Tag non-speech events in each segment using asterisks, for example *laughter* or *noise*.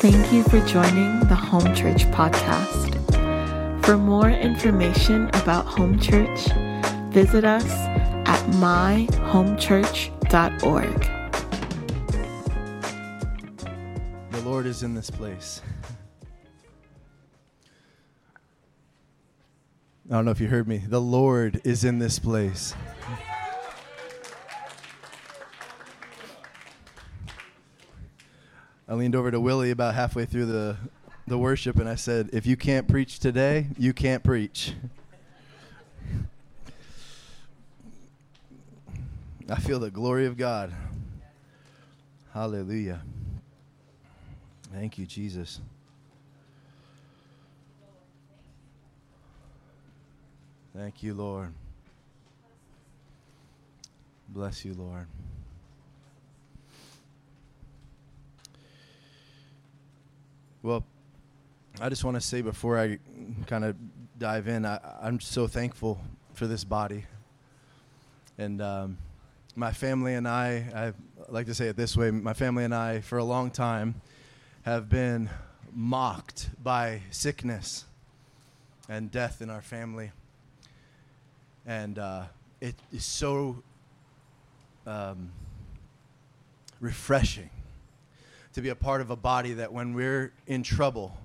Thank you for joining the Home Church podcast. For more information about Home Church, visit us at myhomechurch.org. The Lord is in this place. I don't know if you heard me. The Lord is in this place. Leaned over to Willie about halfway through the, the worship and I said, If you can't preach today, you can't preach. I feel the glory of God. Hallelujah. Thank you, Jesus. Thank you, Lord. Bless you, Lord. Well, I just want to say before I kind of dive in, I, I'm so thankful for this body. And um, my family and I, I like to say it this way my family and I, for a long time, have been mocked by sickness and death in our family. And uh, it is so um, refreshing to be a part of a body that when we're in trouble,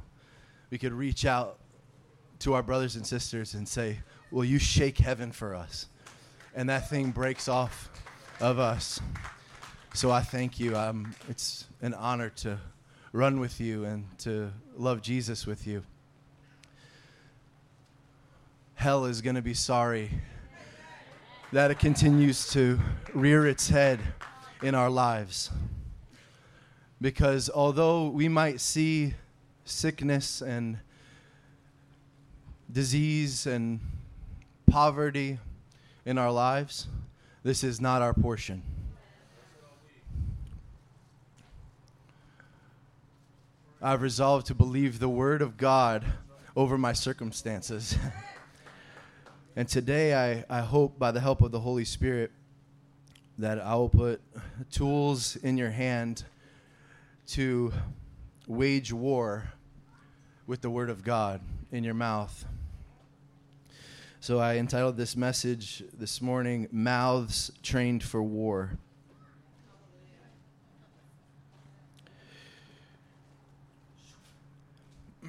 we could reach out to our brothers and sisters and say, Will you shake heaven for us? And that thing breaks off of us. So I thank you. Um, it's an honor to run with you and to love Jesus with you. Hell is going to be sorry that it continues to rear its head in our lives. Because although we might see sickness and disease and poverty in our lives, this is not our portion. I've resolved to believe the word of God over my circumstances. *laughs* and today, I, I hope by the help of the Holy Spirit that I will put tools in your hand to wage war with the Word of God in your mouth. So I entitled this message this morning, Mouths Trained for War. *clears throat*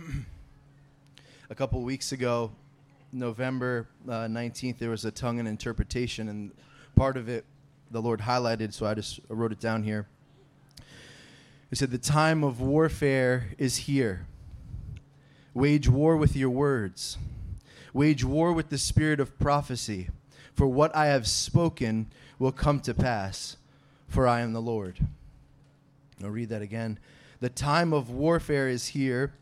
a couple weeks ago, November uh, 19th, there was a tongue and interpretation, and part of it the Lord highlighted, so I just wrote it down here. He said, The time of warfare is here. Wage war with your words, wage war with the spirit of prophecy. For what I have spoken will come to pass, for I am the Lord. I'll read that again. The time of warfare is here.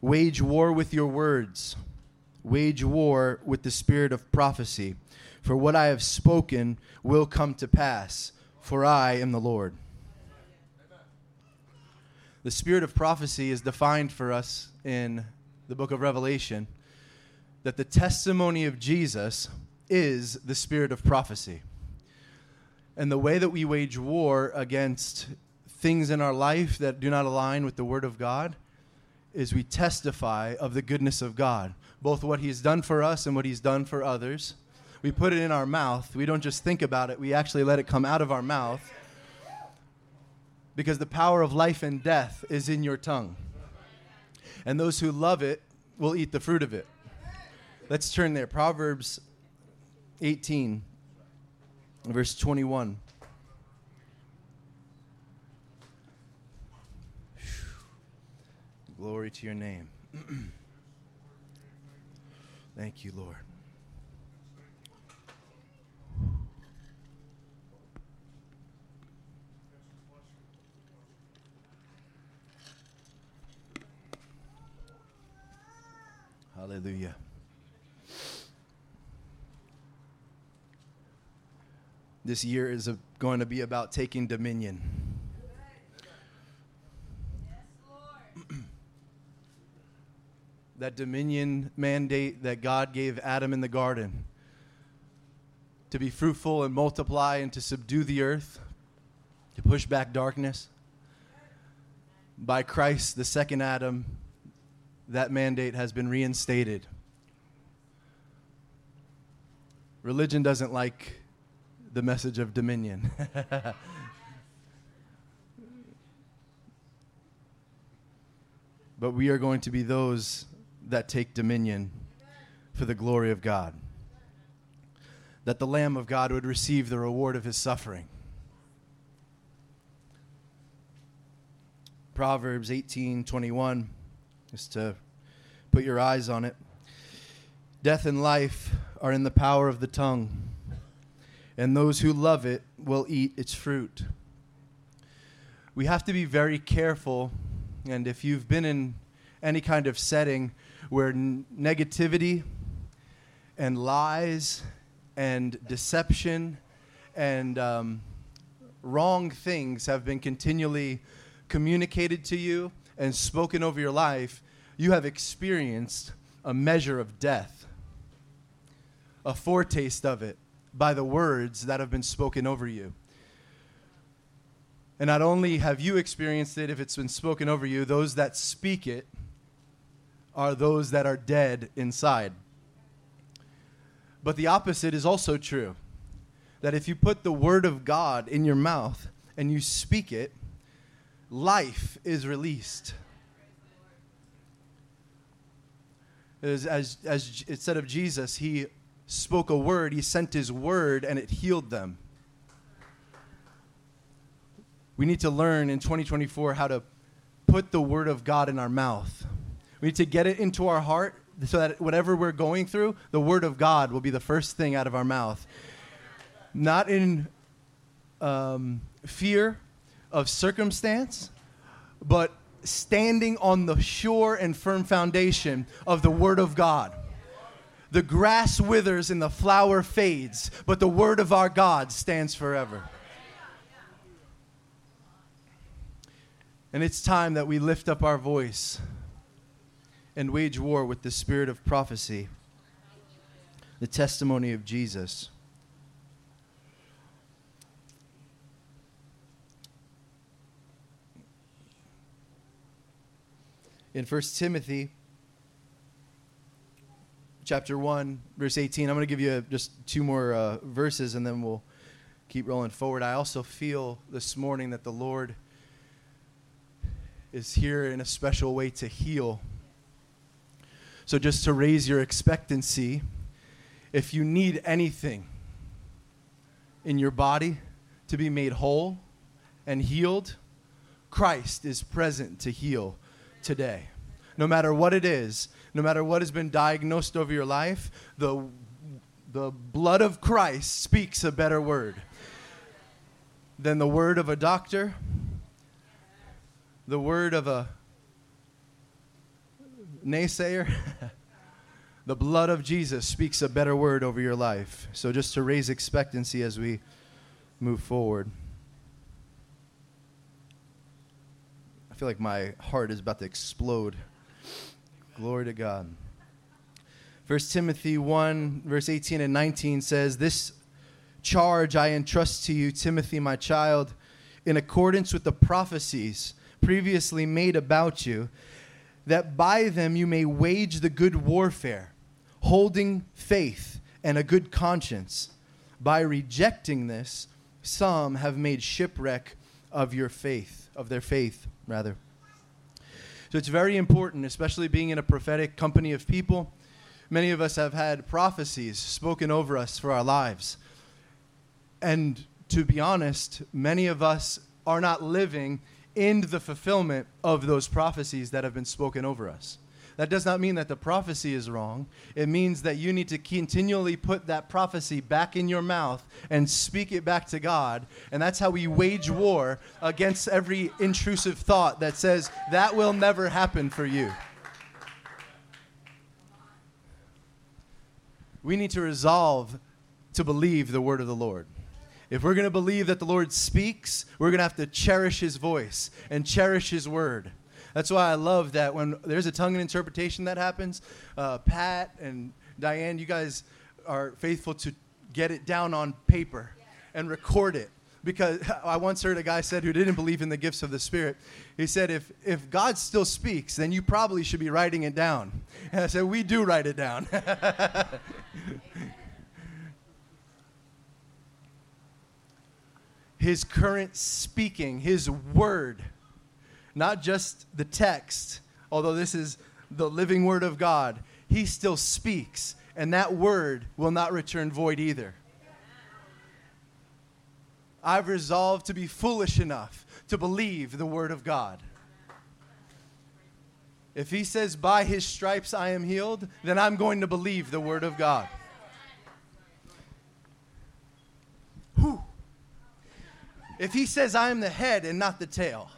Wage war with your words, wage war with the spirit of prophecy. For what I have spoken will come to pass, for I am the Lord. The spirit of prophecy is defined for us in the book of Revelation that the testimony of Jesus is the spirit of prophecy. And the way that we wage war against things in our life that do not align with the word of God is we testify of the goodness of God, both what he's done for us and what he's done for others. We put it in our mouth. We don't just think about it, we actually let it come out of our mouth because the power of life and death is in your tongue. And those who love it will eat the fruit of it. Let's turn there. Proverbs 18, verse 21. Glory to your name. *clears throat* Thank you, Lord. Hallelujah. This year is a, going to be about taking dominion. that dominion mandate that God gave Adam in the garden to be fruitful and multiply and to subdue the earth, to push back darkness. by Christ, the second Adam, that mandate has been reinstated. Religion doesn't like the message of dominion. *laughs* but we are going to be those that take dominion for the glory of God. That the Lamb of God would receive the reward of his suffering. Proverbs 18:21 is to put your eyes on it. Death and life are in the power of the tongue, and those who love it will eat its fruit. We have to be very careful, and if you've been in any kind of setting where n- negativity and lies and deception and um, wrong things have been continually communicated to you and spoken over your life, you have experienced a measure of death, a foretaste of it by the words that have been spoken over you. And not only have you experienced it if it's been spoken over you, those that speak it are those that are dead inside. But the opposite is also true. That if you put the word of God in your mouth and you speak it, life is released. As, as, as instead of Jesus, he spoke a word, he sent his word, and it healed them. We need to learn in 2024 how to put the word of God in our mouth. We need to get it into our heart so that whatever we're going through, the word of God will be the first thing out of our mouth. Not in um, fear of circumstance, but standing on the sure and firm foundation of the word of God. The grass withers and the flower fades, but the word of our God stands forever. And it's time that we lift up our voice and wage war with the spirit of prophecy, the testimony of Jesus. In 1 Timothy chapter 1 verse 18 i'm going to give you just two more uh, verses and then we'll keep rolling forward. I also feel this morning that the lord is here in a special way to heal. So, just to raise your expectancy, if you need anything in your body to be made whole and healed, Christ is present to heal today. No matter what it is, no matter what has been diagnosed over your life, the, the blood of Christ speaks a better word than the word of a doctor, the word of a naysayer, *laughs* the blood of Jesus speaks a better word over your life. So, just to raise expectancy as we move forward. Feel like my heart is about to explode. Glory to God. 1 Timothy 1, verse 18 and 19 says, This charge I entrust to you, Timothy, my child, in accordance with the prophecies previously made about you that by them you may wage the good warfare, holding faith and a good conscience. By rejecting this, some have made shipwreck of your faith, of their faith, rather. So it's very important, especially being in a prophetic company of people. Many of us have had prophecies spoken over us for our lives. And to be honest, many of us are not living in the fulfillment of those prophecies that have been spoken over us. That does not mean that the prophecy is wrong. It means that you need to continually put that prophecy back in your mouth and speak it back to God. And that's how we wage war against every intrusive thought that says, that will never happen for you. We need to resolve to believe the word of the Lord. If we're going to believe that the Lord speaks, we're going to have to cherish his voice and cherish his word. That's why I love that when there's a tongue and interpretation that happens, uh, Pat and Diane, you guys are faithful to get it down on paper and record it. because *laughs* I once heard a guy said who didn't believe in the gifts of the Spirit. He said, if, if God still speaks, then you probably should be writing it down. And I said, we do write it down. *laughs* his current speaking, his word, not just the text, although this is the living word of God, he still speaks, and that word will not return void either. I've resolved to be foolish enough to believe the word of God. If he says, By his stripes I am healed, then I'm going to believe the word of God. Whew. If he says, I am the head and not the tail,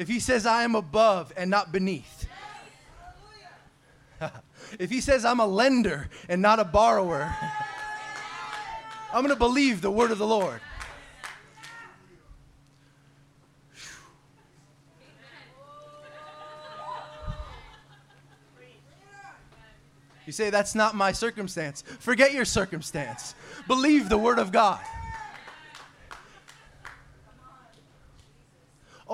if he says, I am above and not beneath, *laughs* if he says, I'm a lender and not a borrower, *laughs* I'm going to believe the word of the Lord. You say, That's not my circumstance. Forget your circumstance. Believe the word of God.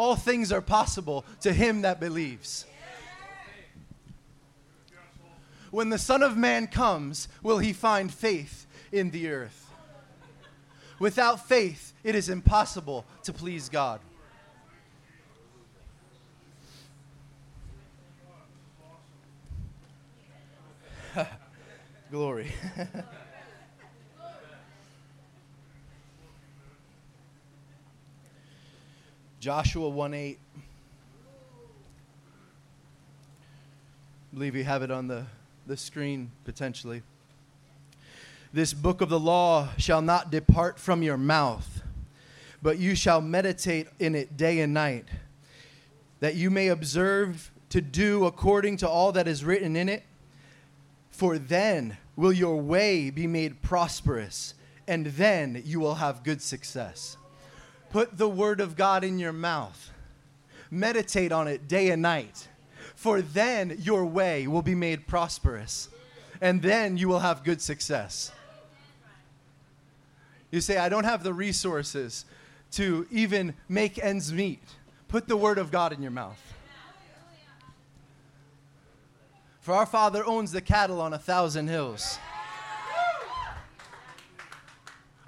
All things are possible to him that believes. When the Son of Man comes, will he find faith in the earth? Without faith, it is impossible to please God. *laughs* Glory. *laughs* Joshua 1 8. I believe you have it on the, the screen potentially. This book of the law shall not depart from your mouth, but you shall meditate in it day and night, that you may observe to do according to all that is written in it. For then will your way be made prosperous, and then you will have good success. Put the word of God in your mouth, meditate on it day and night, for then your way will be made prosperous, and then you will have good success. You say, I don't have the resources to even make ends meet. Put the word of God in your mouth. For our Father owns the cattle on a thousand hills.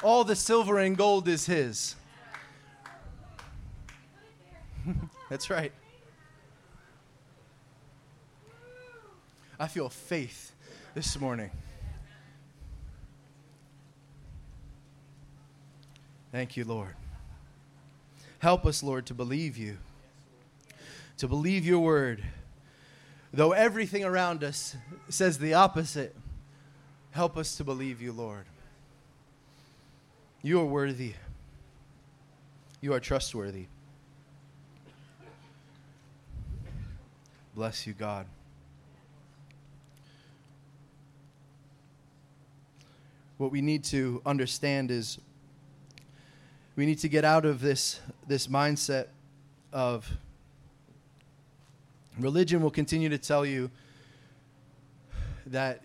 All the silver and gold is His. That's right. I feel faith this morning. Thank you, Lord. Help us, Lord, to believe you, to believe your word. Though everything around us says the opposite, help us to believe you, Lord. You are worthy, you are trustworthy. Bless you, God. What we need to understand is we need to get out of this, this mindset of religion will continue to tell you that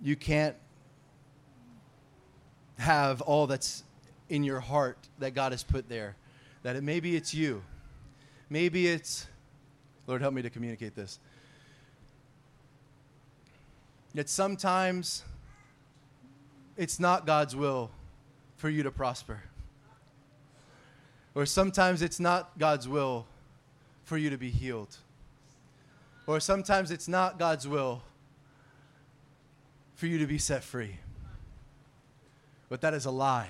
you can't have all that's in your heart that God has put there. That it, maybe it's you. Maybe it's, Lord, help me to communicate this. That sometimes it's not God's will for you to prosper. Or sometimes it's not God's will for you to be healed. Or sometimes it's not God's will for you to be set free. But that is a lie.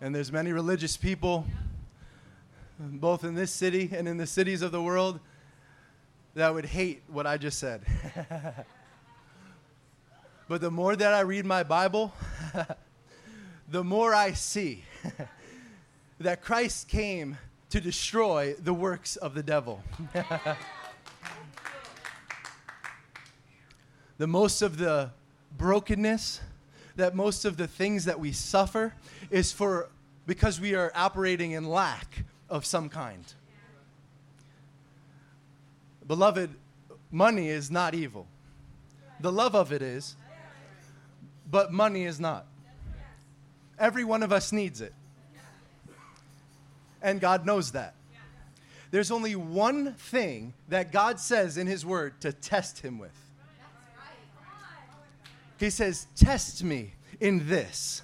And there's many religious people both in this city and in the cities of the world that would hate what I just said. *laughs* But the more that I read my Bible, *laughs* the more I see *laughs* that Christ came to destroy the works of the devil. the most of the brokenness, that most of the things that we suffer is for because we are operating in lack of some kind. Beloved, money is not evil. The love of it is, but money is not. Every one of us needs it. And God knows that. There's only one thing that God says in His Word to test Him with. He says, Test me in this.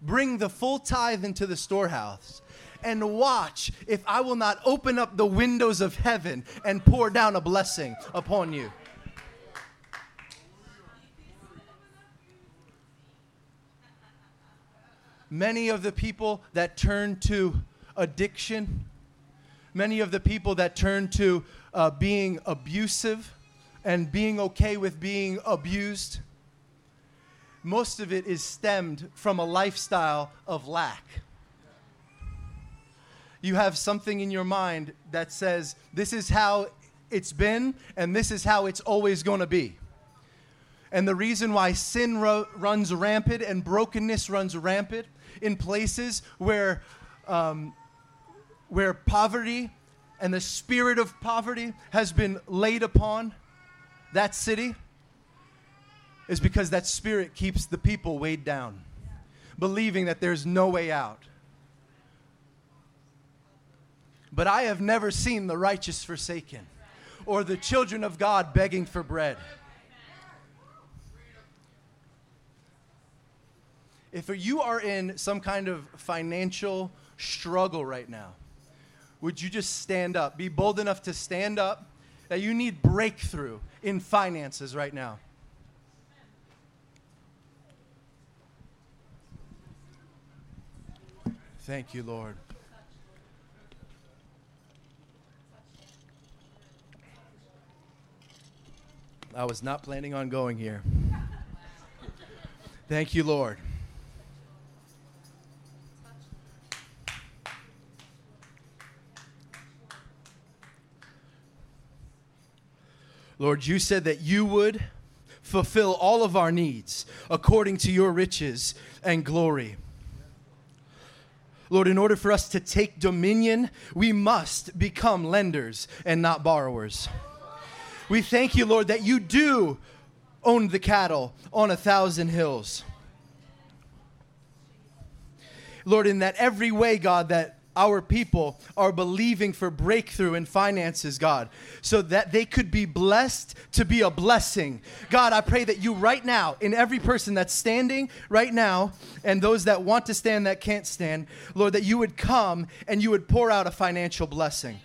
Bring the full tithe into the storehouse and watch if I will not open up the windows of heaven and pour down a blessing upon you. Many of the people that turn to addiction, many of the people that turn to uh, being abusive and being okay with being abused, most of it is stemmed from a lifestyle of lack. You have something in your mind that says, This is how it's been, and this is how it's always going to be. And the reason why sin ro- runs rampant and brokenness runs rampant in places where, um, where poverty and the spirit of poverty has been laid upon that city is because that spirit keeps the people weighed down, believing that there's no way out. But I have never seen the righteous forsaken or the children of God begging for bread. If you are in some kind of financial struggle right now, would you just stand up? Be bold enough to stand up that you need breakthrough in finances right now. Thank you, Lord. I was not planning on going here. Thank you, Lord. Lord, you said that you would fulfill all of our needs according to your riches and glory. Lord, in order for us to take dominion, we must become lenders and not borrowers. We thank you, Lord, that you do own the cattle on a thousand hills. Lord, in that every way, God, that our people are believing for breakthrough in finances, God, so that they could be blessed to be a blessing. God, I pray that you right now, in every person that's standing right now, and those that want to stand that can't stand, Lord, that you would come and you would pour out a financial blessing.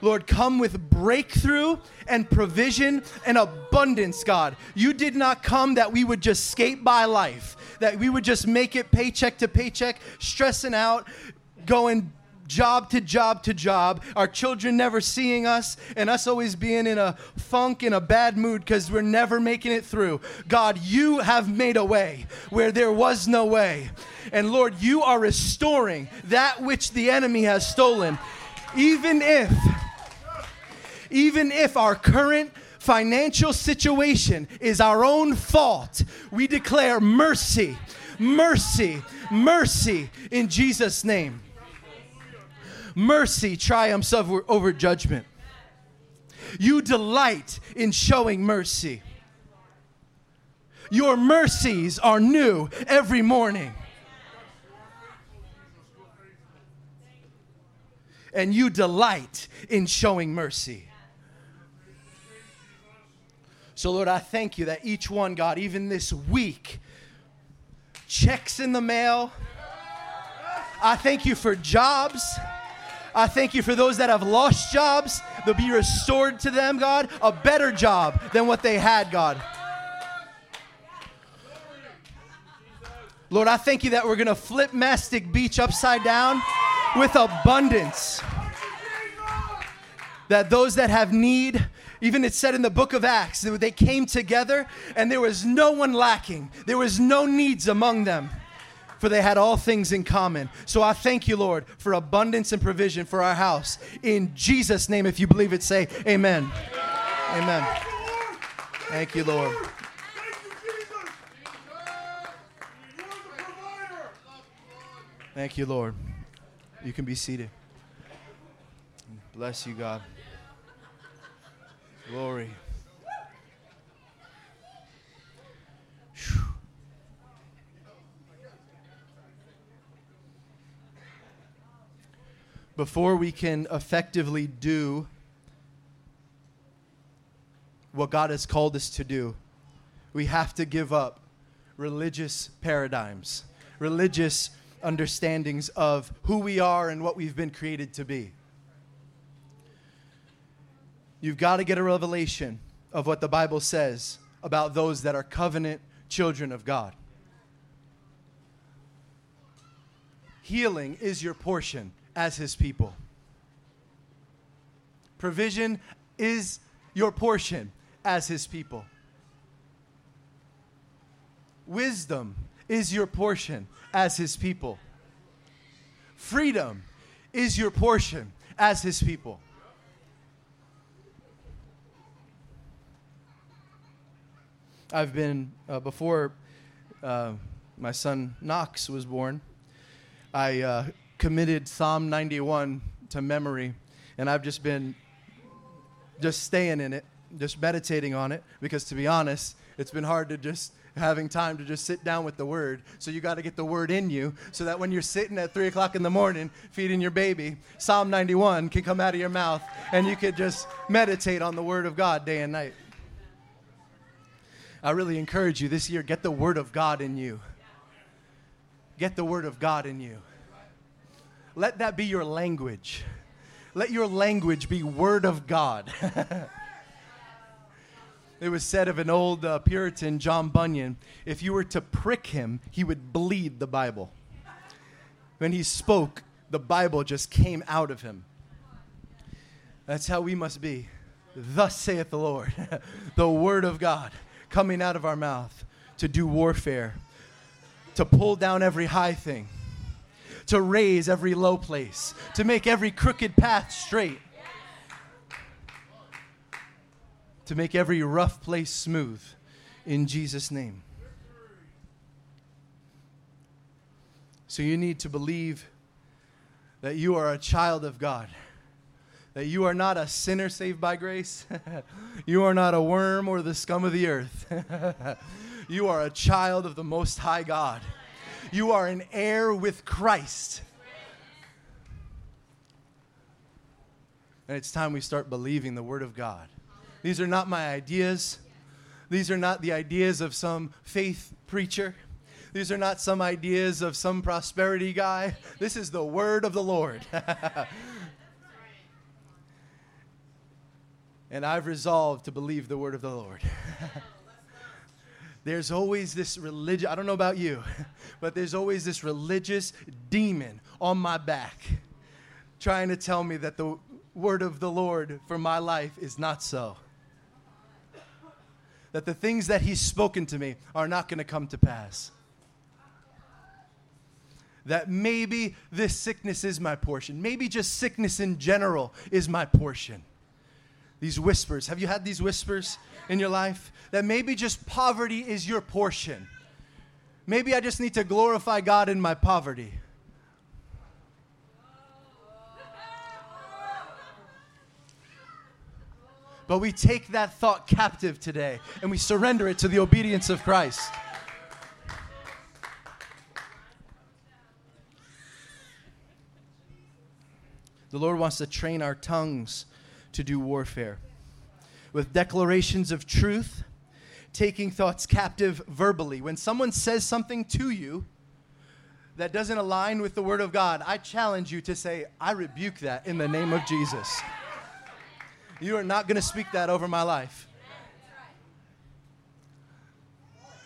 Lord, come with breakthrough and provision and abundance, God. You did not come that we would just skate by life, that we would just make it paycheck to paycheck, stressing out, going job to job to job, our children never seeing us, and us always being in a funk, in a bad mood because we're never making it through. God, you have made a way where there was no way. And Lord, you are restoring that which the enemy has stolen. Even if even if our current financial situation is our own fault, we declare mercy, mercy, mercy in Jesus' name. Mercy triumphs over, over judgment. You delight in showing mercy. Your mercies are new every morning. And you delight in showing mercy. So, Lord, I thank you that each one, God, even this week, checks in the mail. I thank you for jobs. I thank you for those that have lost jobs. They'll be restored to them, God, a better job than what they had, God. Lord, I thank you that we're going to flip Mastic Beach upside down with abundance. That those that have need, even it said in the book of Acts, that they came together and there was no one lacking. There was no needs among them, for they had all things in common. So I thank you, Lord, for abundance and provision for our house. In Jesus' name, if you believe it, say amen. Amen. Thank you, Lord. Thank you, Jesus. Thank you, Lord. You can be seated. Bless you, God. Glory. Before we can effectively do what God has called us to do, we have to give up religious paradigms, religious understandings of who we are and what we've been created to be. You've got to get a revelation of what the Bible says about those that are covenant children of God. Healing is your portion as His people. Provision is your portion as His people. Wisdom is your portion as His people. Freedom is your portion as His people. I've been, uh, before uh, my son Knox was born, I uh, committed Psalm 91 to memory, and I've just been just staying in it, just meditating on it, because to be honest, it's been hard to just having time to just sit down with the word. So you got to get the word in you so that when you're sitting at 3 o'clock in the morning feeding your baby, Psalm 91 can come out of your mouth and you could just meditate on the word of God day and night. I really encourage you this year get the Word of God in you. Get the Word of God in you. Let that be your language. Let your language be Word of God. *laughs* it was said of an old uh, Puritan, John Bunyan, if you were to prick him, he would bleed the Bible. When he spoke, the Bible just came out of him. That's how we must be. Thus saith the Lord, *laughs* the Word of God coming out of our mouth to do warfare, to pull down every high thing, to raise every low place, to make every crooked path straight, to make every rough place smooth in Jesus' name. So you need to believe that you are a child of God that you are not a sinner saved by grace. *laughs* you are not a worm or the scum of the earth. *laughs* you are a child of the Most High God. You are an heir with Christ. And it's time we start believing the Word of God. These are not my ideas. These are not the ideas of some faith preacher. These are not some ideas of some prosperity guy. This is the Word of the Lord. *laughs* and I've resolved to believe the word of the Lord. *laughs* there's always this religion, I don't know about you, *laughs* but there's always this religious demon on my back trying to tell me that the word of the Lord for my life is not so. That the things that He's spoken to me are not going to come to pass. That maybe this sickness is my portion. Maybe just sickness in general is my portion these whispers. Have you had these whispers in your life? That maybe just poverty is your portion. Maybe I just need to glorify God in my poverty. But we take that thought captive today and we surrender it to the obedience of Christ. The Lord wants to train our tongues to do warfare. With declarations of truth, taking thoughts captive verbally. When someone says something to you that doesn't align with the Word of God, I challenge you to say, I rebuke that in the name of Jesus. You are not going to speak that over my life.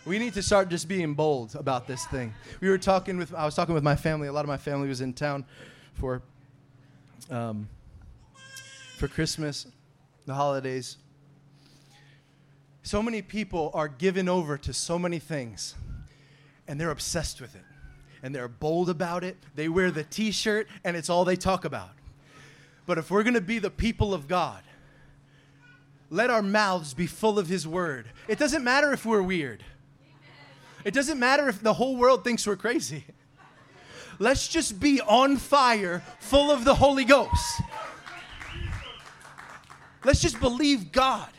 We need to start just being bold about this thing. We were talking with, I was talking with my family. A lot of my family was in town for um, for Christmas, the holidays. So many people are given over to so many things, and they're obsessed with it. And they're bold about it. They wear the t shirt, and it's all they talk about. But if we're going to be the people of God, let our mouths be full of His word. It doesn't matter if we're weird, it doesn't matter if the whole world thinks we're crazy. Let's just be on fire, full of the Holy Ghost. Let's just believe God.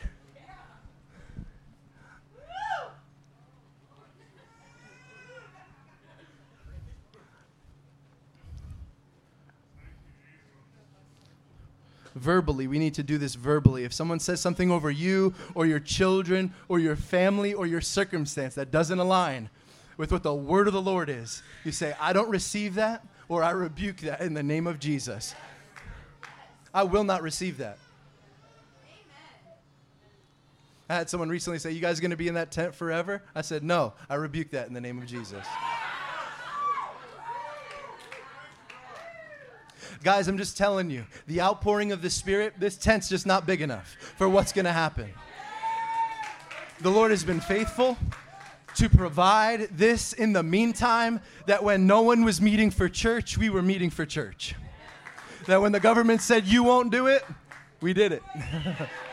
verbally. We need to do this verbally. If someone says something over you or your children or your family or your circumstance that doesn't align with what the word of the Lord is, you say, I don't receive that or I rebuke that in the name of Jesus. I will not receive that. I had someone recently say, You guys going to be in that tent forever? I said, No, I rebuke that in the name of Jesus. Guys, I'm just telling you, the outpouring of the Spirit, this tent's just not big enough for what's going to happen. The Lord has been faithful to provide this in the meantime that when no one was meeting for church, we were meeting for church. That when the government said, You won't do it, we did it. *laughs*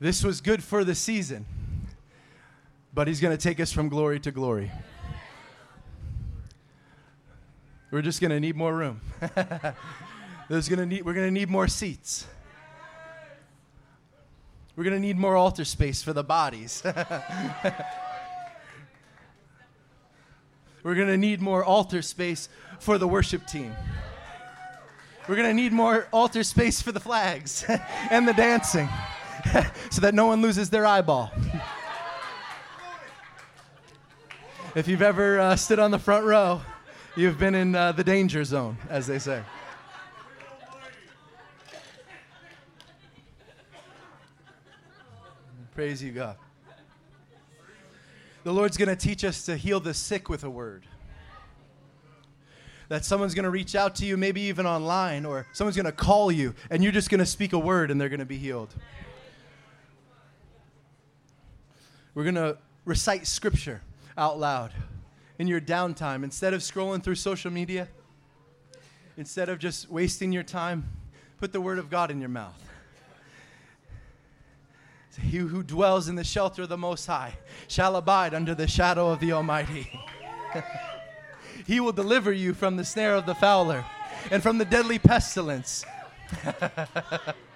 this was good for the season but he's going to take us from glory to glory. We're just going to need more room. *laughs* There's gonna need, we're going to need more seats. We're going to need more altar space for the bodies. *laughs* we're going to need more altar space for the worship team. We're going to need more altar space for the flags *laughs* and the dancing *laughs* so that no one loses their eyeball. If you've ever uh, stood on the front row, you've been in uh, the danger zone, as they say. Praise you, God. The Lord's going to teach us to heal the sick with a word. That someone's going to reach out to you, maybe even online, or someone's going to call you, and you're just going to speak a word and they're going to be healed. We're going to recite scripture out loud in your downtime. Instead of scrolling through social media, instead of just wasting your time, put the word of God in your mouth. He who dwells in the shelter of the Most High shall abide under the shadow of the Almighty. *laughs* he will deliver you from the snare of the fowler and from the deadly pestilence. *laughs*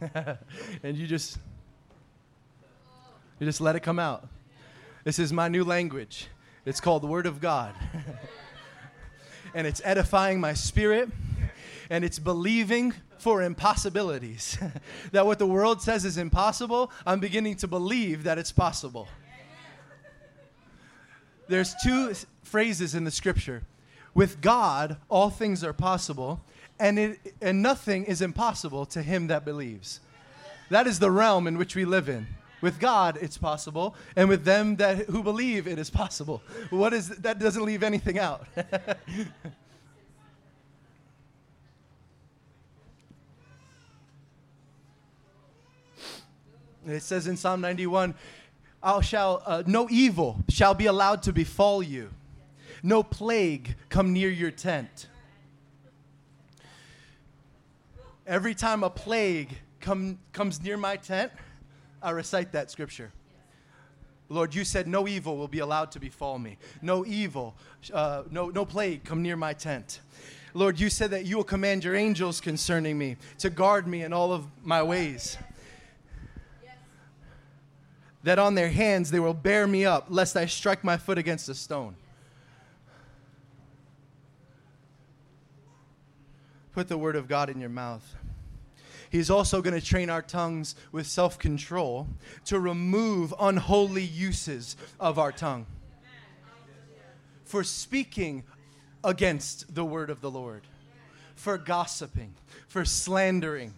*laughs* and you just you just let it come out. This is my new language. It's called the Word of God. *laughs* and it's edifying my spirit and it's believing for impossibilities. *laughs* that what the world says is impossible, I'm beginning to believe that it's possible. There's two phrases in the scripture. With God, all things are possible, and, it, and nothing is impossible to him that believes. That is the realm in which we live in. With God, it's possible, and with them that who believe, it is possible. What is that? Doesn't leave anything out. *laughs* it says in Psalm 91, "I shall uh, no evil shall be allowed to befall you, no plague come near your tent." Every time a plague come, comes near my tent, I recite that scripture. Lord, you said no evil will be allowed to befall me. No evil, uh, no, no plague come near my tent. Lord, you said that you will command your angels concerning me to guard me in all of my ways. That on their hands they will bear me up, lest I strike my foot against a stone. Put the word of God in your mouth. He's also going to train our tongues with self control to remove unholy uses of our tongue. For speaking against the word of the Lord, for gossiping, for slandering,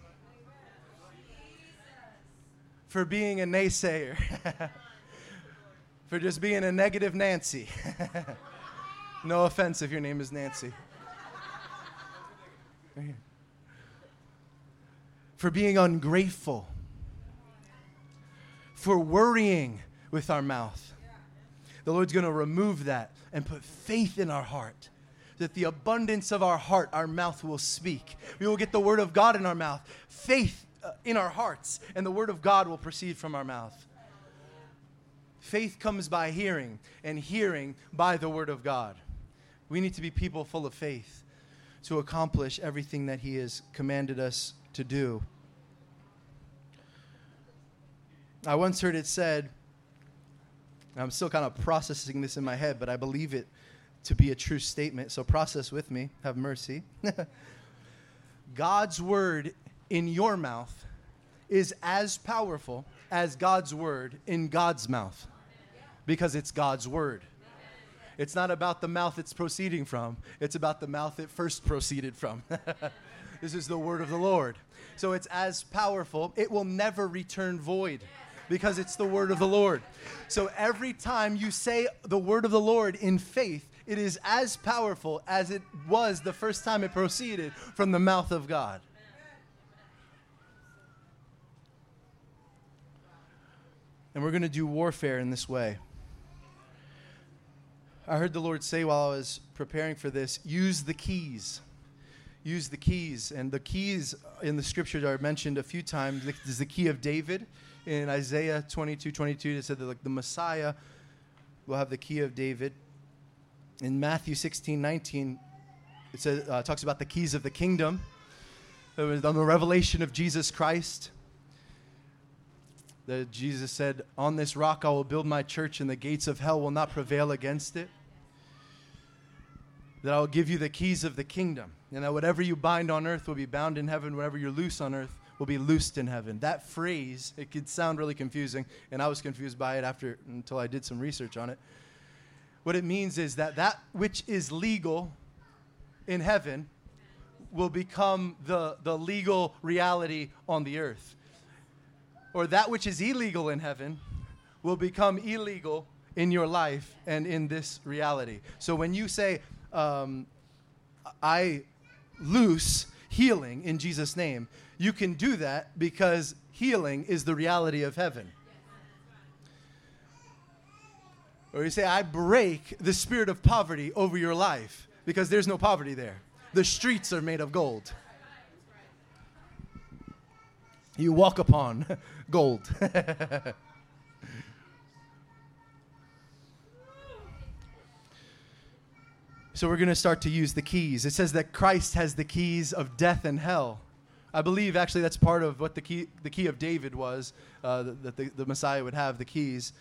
for being a naysayer, *laughs* for just being a negative Nancy. *laughs* no offense if your name is Nancy for being ungrateful, for worrying with our mouth. The Lord's going to remove that and put faith in our heart. That the abundance of our heart, our mouth will speak. We will get the word of God in our mouth, faith uh, in our hearts, and the word of God will proceed from our mouth. Faith comes by hearing, and hearing by the word of God. We need to be people full of faith to accomplish everything that He has commanded us to do. I once heard it said, I'm still kind of processing this in my head, but I believe it to be a true statement. So process with me. Have mercy. *laughs* God's word in your mouth is as powerful as God's word in God's mouth because it's God's word. It's not about the mouth it's proceeding from, it's about the mouth it first proceeded from. *laughs* this is the word of the Lord. So it's as powerful, it will never return void because it's the word of the Lord. So every time you say the word of the Lord in faith, it is as powerful as it was the first time it proceeded from the mouth of God. And we're going to do warfare in this way. I heard the Lord say while I was preparing for this use the keys. Use the keys. And the keys in the scripture are mentioned a few times. There's the key of David in Isaiah 22 22. It said that like, the Messiah will have the key of David. In Matthew 16 19, it says, uh, talks about the keys of the kingdom. On the revelation of Jesus Christ that Jesus said, On this rock I will build my church, and the gates of hell will not prevail against it that I will give you the keys of the kingdom, and that whatever you bind on earth will be bound in heaven, whatever you loose on earth will be loosed in heaven. That phrase, it could sound really confusing, and I was confused by it after until I did some research on it. What it means is that that which is legal in heaven will become the, the legal reality on the earth. Or that which is illegal in heaven will become illegal in your life and in this reality. So when you say, um, I loose healing in Jesus' name. You can do that because healing is the reality of heaven. Or you say, I break the spirit of poverty over your life because there's no poverty there. The streets are made of gold. You walk upon *laughs* gold. *laughs* So we're going to start to use the keys. It says that Christ has the keys of death and hell. I believe actually that's part of what the key, the key of David was, uh, that the, the Messiah would have the keys.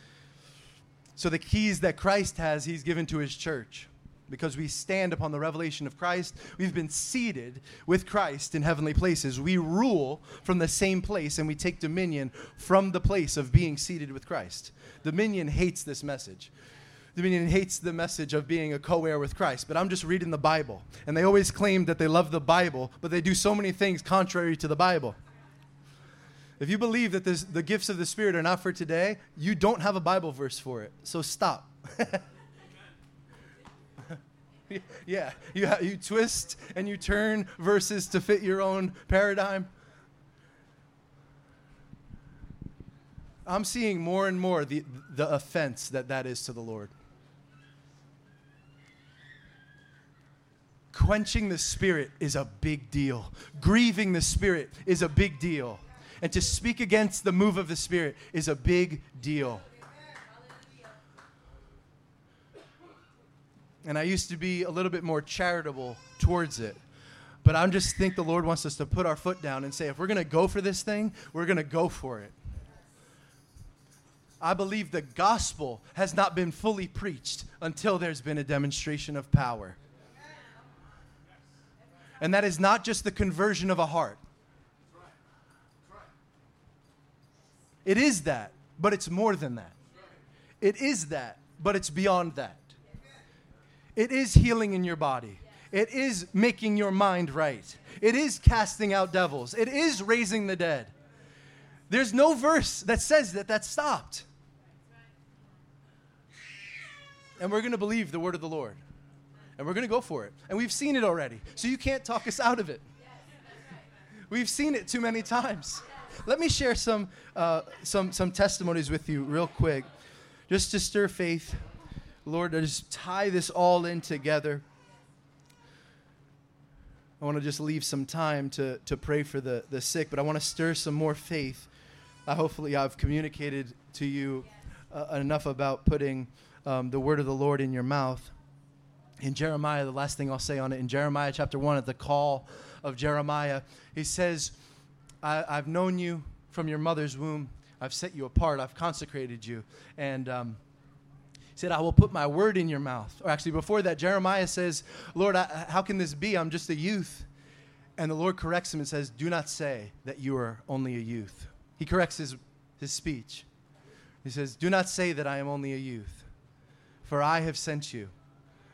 So the keys that Christ has, he's given to his church. Because we stand upon the revelation of Christ, we've been seated with Christ in heavenly places. We rule from the same place and we take dominion from the place of being seated with Christ. Dominion hates this message. Dominion hates the message of being a co heir with Christ, but I'm just reading the Bible. And they always claim that they love the Bible, but they do so many things contrary to the Bible. If you believe that this, the gifts of the Spirit are not for today, you don't have a Bible verse for it. So stop. *laughs* yeah, you, you twist and you turn verses to fit your own paradigm. I'm seeing more and more the, the offense that that is to the Lord. Quenching the spirit is a big deal. Grieving the spirit is a big deal. And to speak against the move of the spirit is a big deal. And I used to be a little bit more charitable towards it. But I just think the Lord wants us to put our foot down and say, if we're going to go for this thing, we're going to go for it. I believe the gospel has not been fully preached until there's been a demonstration of power. And that is not just the conversion of a heart. It is that, but it's more than that. It is that, but it's beyond that. It is healing in your body. It is making your mind right. It is casting out devils. It is raising the dead. There's no verse that says that that's stopped. And we're going to believe the word of the Lord and we're going to go for it. And we've seen it already. So you can't talk us out of it. We've seen it too many times. Let me share some, uh, some, some testimonies with you real quick, just to stir faith. Lord, to just tie this all in together. I want to just leave some time to, to pray for the, the sick, but I want to stir some more faith. Uh, hopefully, I've communicated to you uh, enough about putting um, the word of the Lord in your mouth in Jeremiah, the last thing I'll say on it, in Jeremiah chapter 1, at the call of Jeremiah, he says, I, have known you from your mother's womb. I've set you apart. I've consecrated you. And um, he said, I will put my word in your mouth. Or actually, before that, Jeremiah says, Lord, I, how can this be? I'm just a youth. And the Lord corrects him and says, Do not say that you are only a youth. He corrects his, his speech. He says, Do not say that I am only a youth, for I have sent you,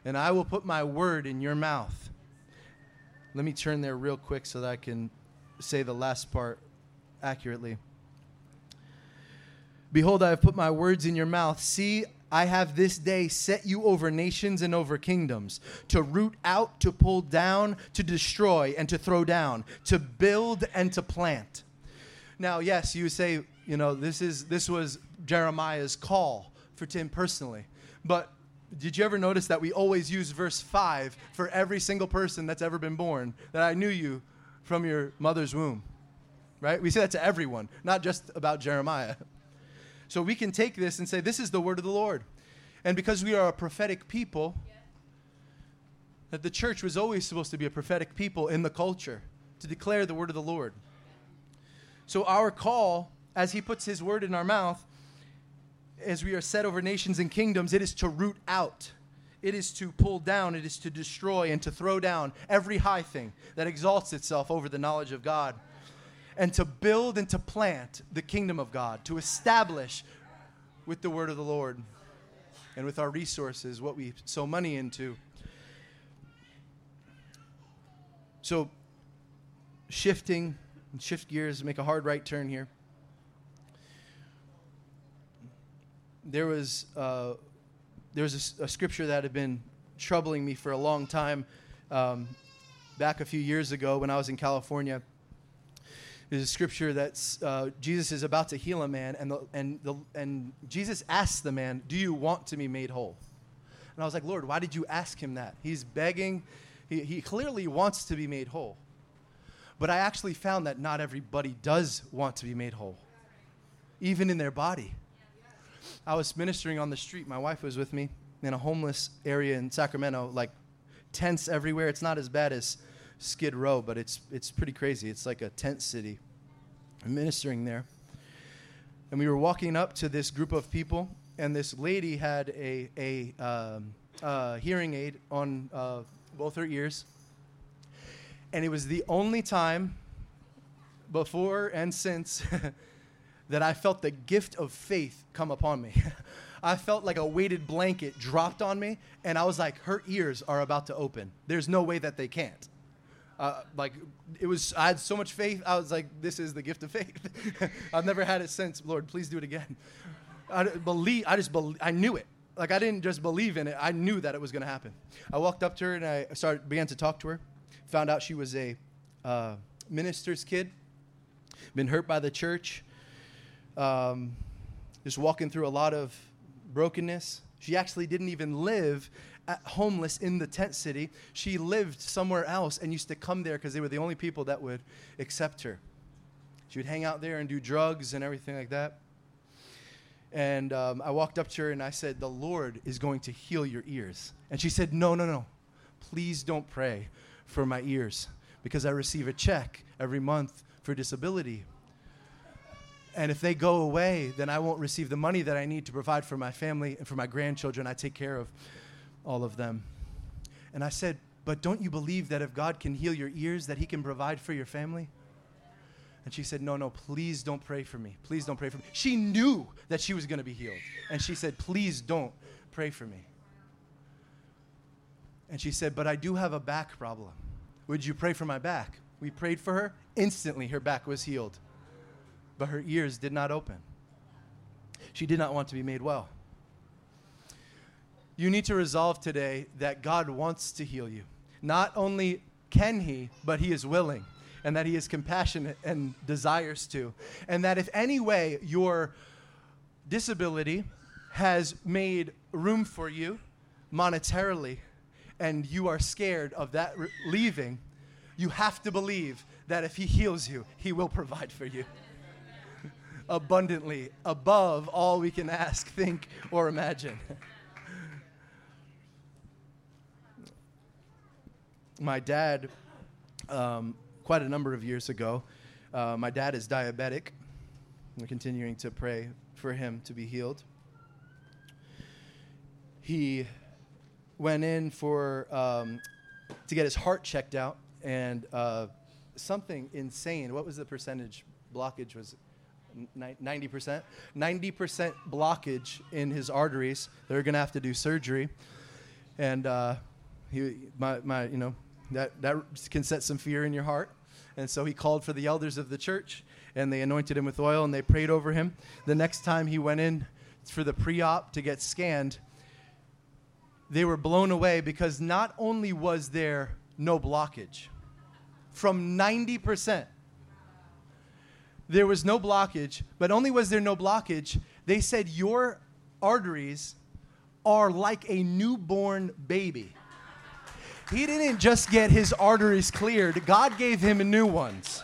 and I will put my word in your mouth. Let me turn there real quick so that I can say the last part accurately. Behold, I have put my words in your mouth. See, I have this day set you over nations and over kingdoms, to root out, to pull down, to destroy, and to throw down, to build and to plant. Now, yes, you say, you know, this is this was Jeremiah's call for Tim personally. But did you ever notice that we always use verse 5 for every single person that's ever been born? That I knew you from your mother's womb. Right? We say that to everyone, not just about Jeremiah. So we can take this and say, This is the word of the Lord. And because we are a prophetic people, that the church was always supposed to be a prophetic people in the culture to declare the word of the Lord. So our call, as he puts his word in our mouth, as we are set over nations and kingdoms, it is to root out. It is to pull down, it is to destroy and to throw down every high thing that exalts itself over the knowledge of God and to build and to plant the kingdom of God, to establish with the word of the Lord and with our resources what we sow money into. So, shifting, shift gears, make a hard right turn here. There was, uh, there was a, a, scripture that had been troubling me for a long time um, back a few years ago when I was in California there's a scripture that uh, Jesus is about to heal a man, and, the, and, the, and Jesus asks the man, Do you want to be made whole? And I was like, Lord, why did you ask him that? He's begging, he, he clearly wants to be made whole. But I actually found that not everybody does want to be made whole, even in their body. I was ministering on the street. My wife was with me in a homeless area in Sacramento, like tents everywhere. It's not as bad as Skid Row, but it's it's pretty crazy. It's like a tent city. I'm ministering there, and we were walking up to this group of people, and this lady had a a um, hearing aid on uh, both her ears, and it was the only time before and since *laughs* that I felt the gift of faith come upon me. *laughs* I felt like a weighted blanket dropped on me, and I was like, her ears are about to open. There's no way that they can't. Uh, like it was i had so much faith i was like this is the gift of faith. *laughs* I've never had it since. Lord please do it again. I believe i just believe i knew it. Like i didn't just believe in it. I knew that it was going to happen. I walked up to her and i started began to talk to her. Found out she was a uh, minister's kid. Been hurt by the church um, just walking through a lot of brokenness she actually didn't even live homeless in the tent city. She lived somewhere else and used to come there because they were the only people that would accept her. She would hang out there and do drugs and everything like that. And um, I walked up to her and I said, The Lord is going to heal your ears. And she said, No, no, no. Please don't pray for my ears because I receive a check every month for disability. And if they go away, then I won't receive the money that I need to provide for my family and for my grandchildren I take care of all of them. And I said, But don't you believe that if God can heal your ears, that He can provide for your family? And she said, No, no, please don't pray for me. Please don't pray for me. She knew that she was going to be healed. And she said, Please don't pray for me. And she said, But I do have a back problem. Would you pray for my back? We prayed for her. Instantly, her back was healed. But her ears did not open. She did not want to be made well. You need to resolve today that God wants to heal you. Not only can He, but He is willing, and that He is compassionate and desires to. And that if any way your disability has made room for you monetarily, and you are scared of that re- leaving, you have to believe that if He heals you, He will provide for you abundantly, above all we can ask, think, or imagine. *laughs* my dad, um, quite a number of years ago, uh, my dad is diabetic. We're continuing to pray for him to be healed. He went in for um, to get his heart checked out, and uh, something insane. What was the percentage blockage? Was ninety percent? Ninety percent blockage in his arteries. They're going to have to do surgery, and uh, he, my, my, you know, that that can set some fear in your heart. And so he called for the elders of the church, and they anointed him with oil, and they prayed over him. The next time he went in for the pre-op to get scanned, they were blown away because not only was there no blockage, from 90%, there was no blockage, but only was there no blockage, they said your arteries are like a newborn baby. He didn't just get his arteries cleared, God gave him new ones.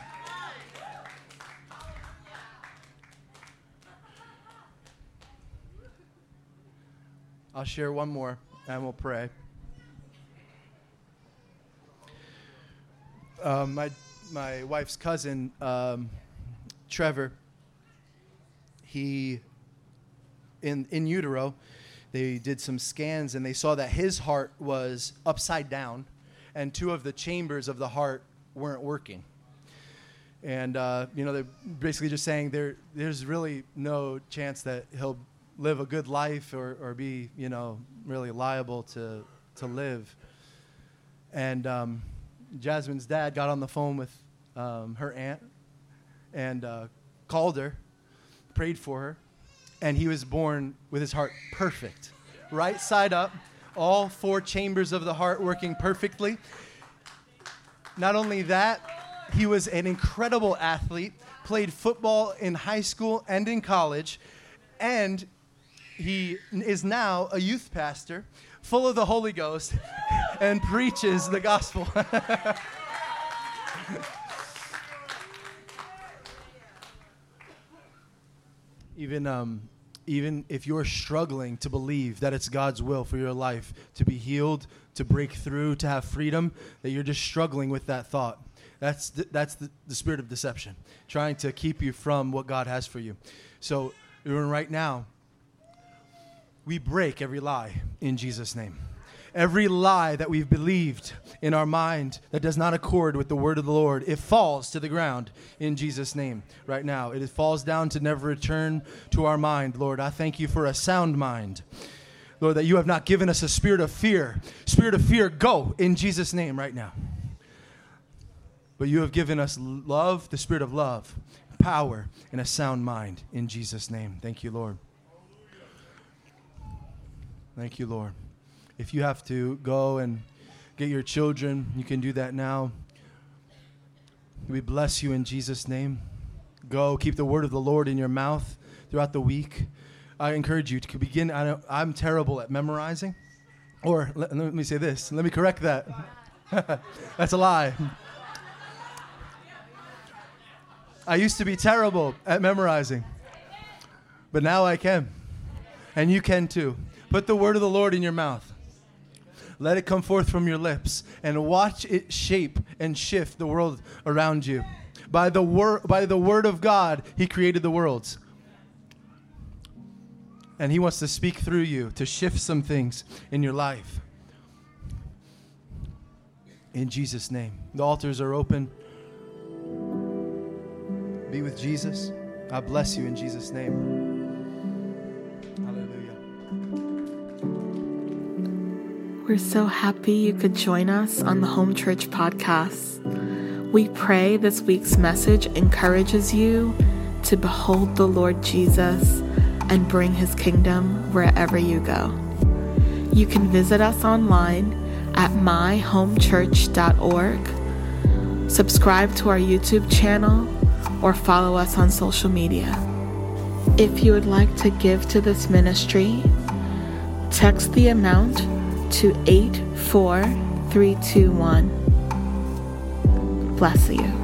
I'll share one more and we'll pray. Um, my, my wife's cousin, um, Trevor, he, in, in utero, they did some scans and they saw that his heart was upside down and two of the chambers of the heart weren't working. And, uh, you know, they're basically just saying there, there's really no chance that he'll live a good life or, or be, you know, really liable to, to live. And um, Jasmine's dad got on the phone with um, her aunt and uh, called her, prayed for her, and he was born with his heart perfect, right side up, all four chambers of the heart working perfectly. Not only that, he was an incredible athlete, played football in high school and in college, and he is now a youth pastor full of the Holy Ghost *laughs* and preaches the gospel. *laughs* even um, even if you're struggling to believe that it's God's will for your life to be healed, to break through, to have freedom, that you're just struggling with that thought. That's the, that's the, the spirit of deception, trying to keep you from what God has for you. So, right now, we break every lie in Jesus' name every lie that we've believed in our mind that does not accord with the word of the Lord, it falls to the ground in Jesus' name right now. It falls down to never return to our mind. Lord, I thank you for a sound mind. Lord, that you have not given us a spirit of fear. Spirit of fear, go in Jesus' name right now. But you have given us love, the spirit of love, power, and a sound mind in Jesus' name. Thank you, Lord. Thank you, Lord. If you have to go and get your children, you can do that now. We bless you in Jesus' name. Go, keep the word of the Lord in your mouth throughout the week. I encourage you to begin. I am terrible at memorizing. Or let, let me say this. Let me correct that. *laughs* That's a lie. I used to be terrible at memorizing, but now I can. And you can too. Put the word of the Lord in your mouth. Let it come forth from your lips and watch it shape and shift the world around you. By the, wor- by the word of God, He created the worlds. And He wants to speak through you to shift some things in your life. In Jesus' name. The altars are open. Be with Jesus. I bless you in Jesus' name. We're so happy you could join us on the Home Church podcast. We pray this week's message encourages you to behold the Lord Jesus and bring his kingdom wherever you go. You can visit us online at myhomechurch.org, subscribe to our YouTube channel, or follow us on social media. If you would like to give to this ministry, text the amount to 84321. Bless you.